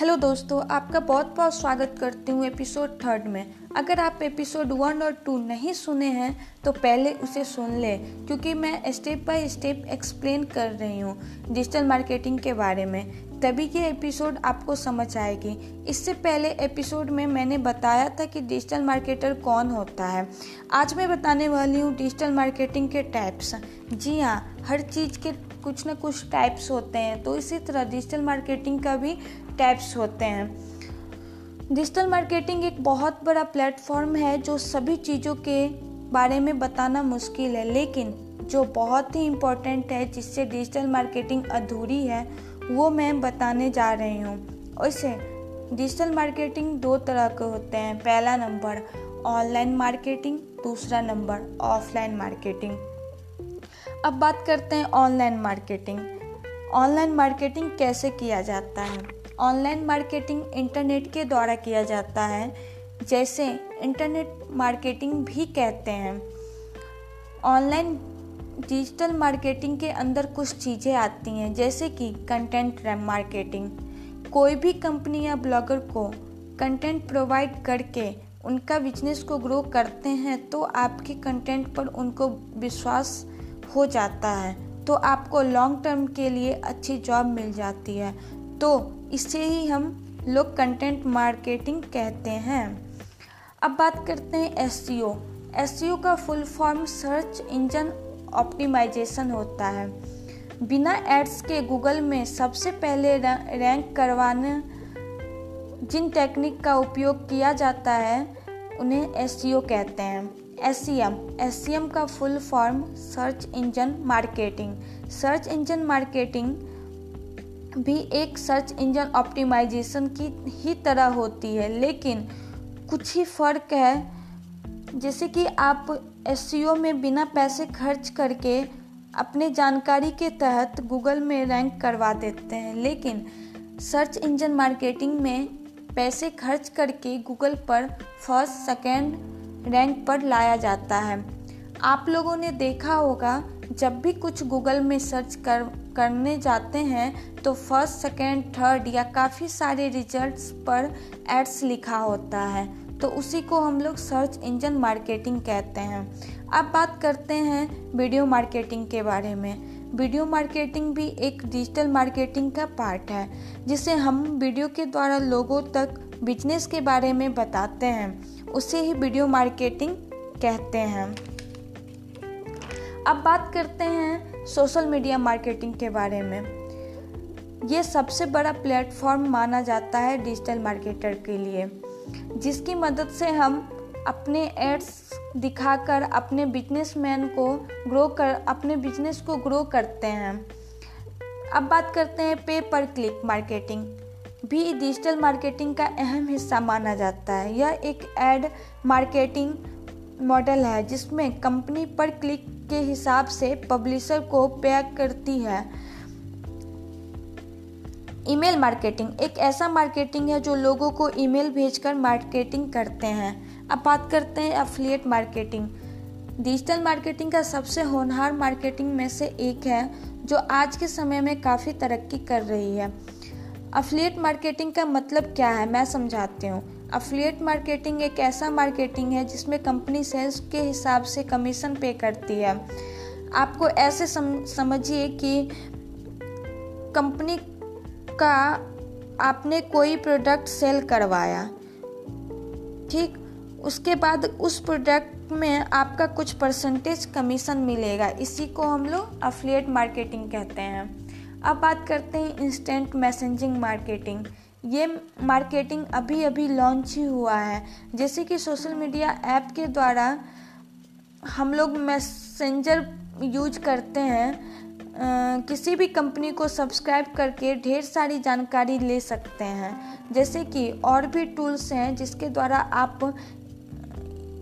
Hello दोस्तों, आपका बहुत बहुत स्वागत करती हूँ एपिसोड थर्ड में। अगर आप एपिसोड वन और टू नहीं सुने हैं तो पहले उसे सुन लें, क्योंकि मैं स्टेप बाय स्टेप एक्सप्लेन कर रही हूँ डिजिटल मार्केटिंग के बारे में। तभी के एपिसोड आपको समझ आएगी। इससे पहले एपिसोड में मैंने बताया था कि डिजिटल मार्केटर कौन होता है। आज मैं बताने वाली हूँ डिजिटल मार्केटिंग के टाइप्स जी हाँ हर चीज़ के कुछ ना कुछ टाइप्स होते हैं तो इसी तरह डिजिटल मार्केटिंग का भी टाइप्स होते हैं। डिजिटल मार्केटिंग एक बहुत बड़ा प्लेटफॉर्म है जो सभी चीज़ों के बारे में बताना मुश्किल है, लेकिन जो बहुत ही इम्पोर्टेंट है, जिससे डिजिटल मार्केटिंग अधूरी है, वो मैं बताने जा रही हूँ। वैसे डिजिटल मार्केटिंग दो तरह के होते हैं। पहला नंबर ऑनलाइन मार्केटिंग दूसरा नंबर ऑफलाइन मार्केटिंग अब बात करते हैं ऑनलाइन मार्केटिंग ऑनलाइन मार्केटिंग कैसे किया जाता है? ऑनलाइन मार्केटिंग इंटरनेट के द्वारा किया जाता है, जैसे इंटरनेट मार्केटिंग भी कहते हैं। ऑनलाइन डिजिटल मार्केटिंग के अंदर कुछ चीज़ें आती हैं, जैसे कि कंटेंट मार्केटिंग। कोई भी कंपनी या ब्लॉगर को कंटेंट प्रोवाइड करके उनका बिज़नेस को ग्रो करते हैं तो आपके कंटेंट पर उनको विश्वास हो जाता है। तो आपको लॉन्ग टर्म के लिए अच्छी जॉब मिल जाती है। तो इसे ही हम लोग कंटेंट मार्केटिंग कहते हैं। अब बात करते हैं एस सी का full form search engine optimisation होता है। बिना एड्स के गूगल में सबसे पहले रैंक करवाने जिन टेक्निक का उपयोग किया जाता है, उन्हें एस कहते हैं। एस सी का full form search engine marketing search engine marketing भी एक सर्च इंजन ऑप्टिमाइजेशन की ही तरह होती है, लेकिन कुछ ही फ़र्क है। जैसे कि आप एस में बिना पैसे खर्च करके अपने जानकारी के तहत गूगल में रैंक करवा देते हैं, लेकिन सर्च इंजन मार्केटिंग में पैसे खर्च करके गूगल पर फ़र्स्ट सेकेंड रैंक पर लाया जाता है। आप लोगों ने देखा होगा, जब भी कुछ गूगल में सर्च कर करने जाते हैं तो फ़र्स्ट सेकेंड थर्ड या काफ़ी सारे रिजल्ट्स पर एड्स लिखा होता है। तो उसी को हम लोग सर्च इंजन मार्केटिंग कहते हैं। अब बात करते हैं वीडियो मार्केटिंग के बारे में। वीडियो मार्केटिंग भी एक डिजिटल मार्केटिंग का पार्ट है, जिसे हम वीडियो के द्वारा लोगों तक बिज़नेस के बारे में बताते हैं। उसे ही वीडियो मार्केटिंग कहते हैं। अब बात करते हैं सोशल मीडिया मार्केटिंग के बारे में। ये सबसे बड़ा प्लेटफॉर्म माना जाता है डिजिटल मार्केटर के लिए, जिसकी मदद से हम अपने एड्स दिखाकर, अपने बिजनेसमैन को ग्रो कर, अपने बिज़नेस को ग्रो करते हैं। अब बात करते हैं पे पर क्लिक मार्केटिंग। भी डिजिटल मार्केटिंग का अहम हिस्सा माना जाता है। यह एक एड मार्केटिंग मॉडल है, जिसमें कंपनी पर क्लिक के हिसाब से पब्लिशर को पे करती है। ईमेल मार्केटिंग, एक ऐसा मार्केटिंग है जो लोगों को ईमेल भेजकर मार्केटिंग करते हैं। अब बात करते हैं अफिलिएट मार्केटिंग। डिजिटल मार्केटिंग का सबसे होनहार मार्केटिंग में से एक है, जो आज के समय में काफ़ी तरक्की कर रही है। अफिलिएट मार्केटिंग का मतलब क्या है, मैं समझाती हूँ। अफिलिएट मार्केटिंग एक ऐसा मार्केटिंग है जिसमें कंपनी सेल्स के हिसाब से कमीशन पे करती है। आपको ऐसे सम, समझिए कि कंपनी का आपने कोई प्रोडक्ट सेल करवाया ठीक? उसके बाद उस प्रोडक्ट में आपका कुछ परसेंटेज कमीशन मिलेगा। इसी को हम लोग अफिलिएट मार्केटिंग कहते हैं। अब बात करते हैं इंस्टेंट मैसेजिंग मार्केटिंग ये मार्केटिंग अभी अभी लॉन्च ही हुआ है। जैसे कि सोशल मीडिया ऐप के द्वारा हम लोग मैसेंजर यूज़ करते हैं। आ, किसी भी कंपनी को सब्सक्राइब करके ढेर सारी जानकारी ले सकते हैं। जैसे कि और भी टूल्स हैं जिसके द्वारा आप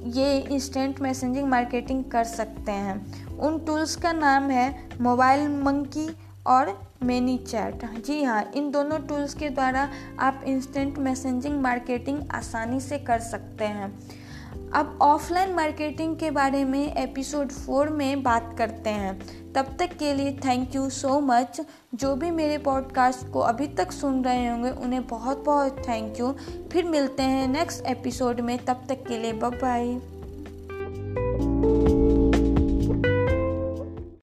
ये इंस्टेंट मैसेजिंग मार्केटिंग कर सकते हैं। उन टूल्स का नाम है मोबाइल मंकी और मेनी चैट जी हाँ इन दोनों टूल्स के द्वारा आप इंस्टेंट मैसेजिंग मार्केटिंग आसानी से कर सकते हैं। अब ऑफलाइन मार्केटिंग के बारे में एपिसोड फोर में बात करते हैं। तब तक के लिए थैंक यू सो मच जो भी मेरे पॉडकास्ट को अभी तक सुन रहे होंगे, उन्हें बहुत बहुत थैंक यू फिर मिलते हैं नेक्स्ट एपिसोड में। तब तक के लिए बाय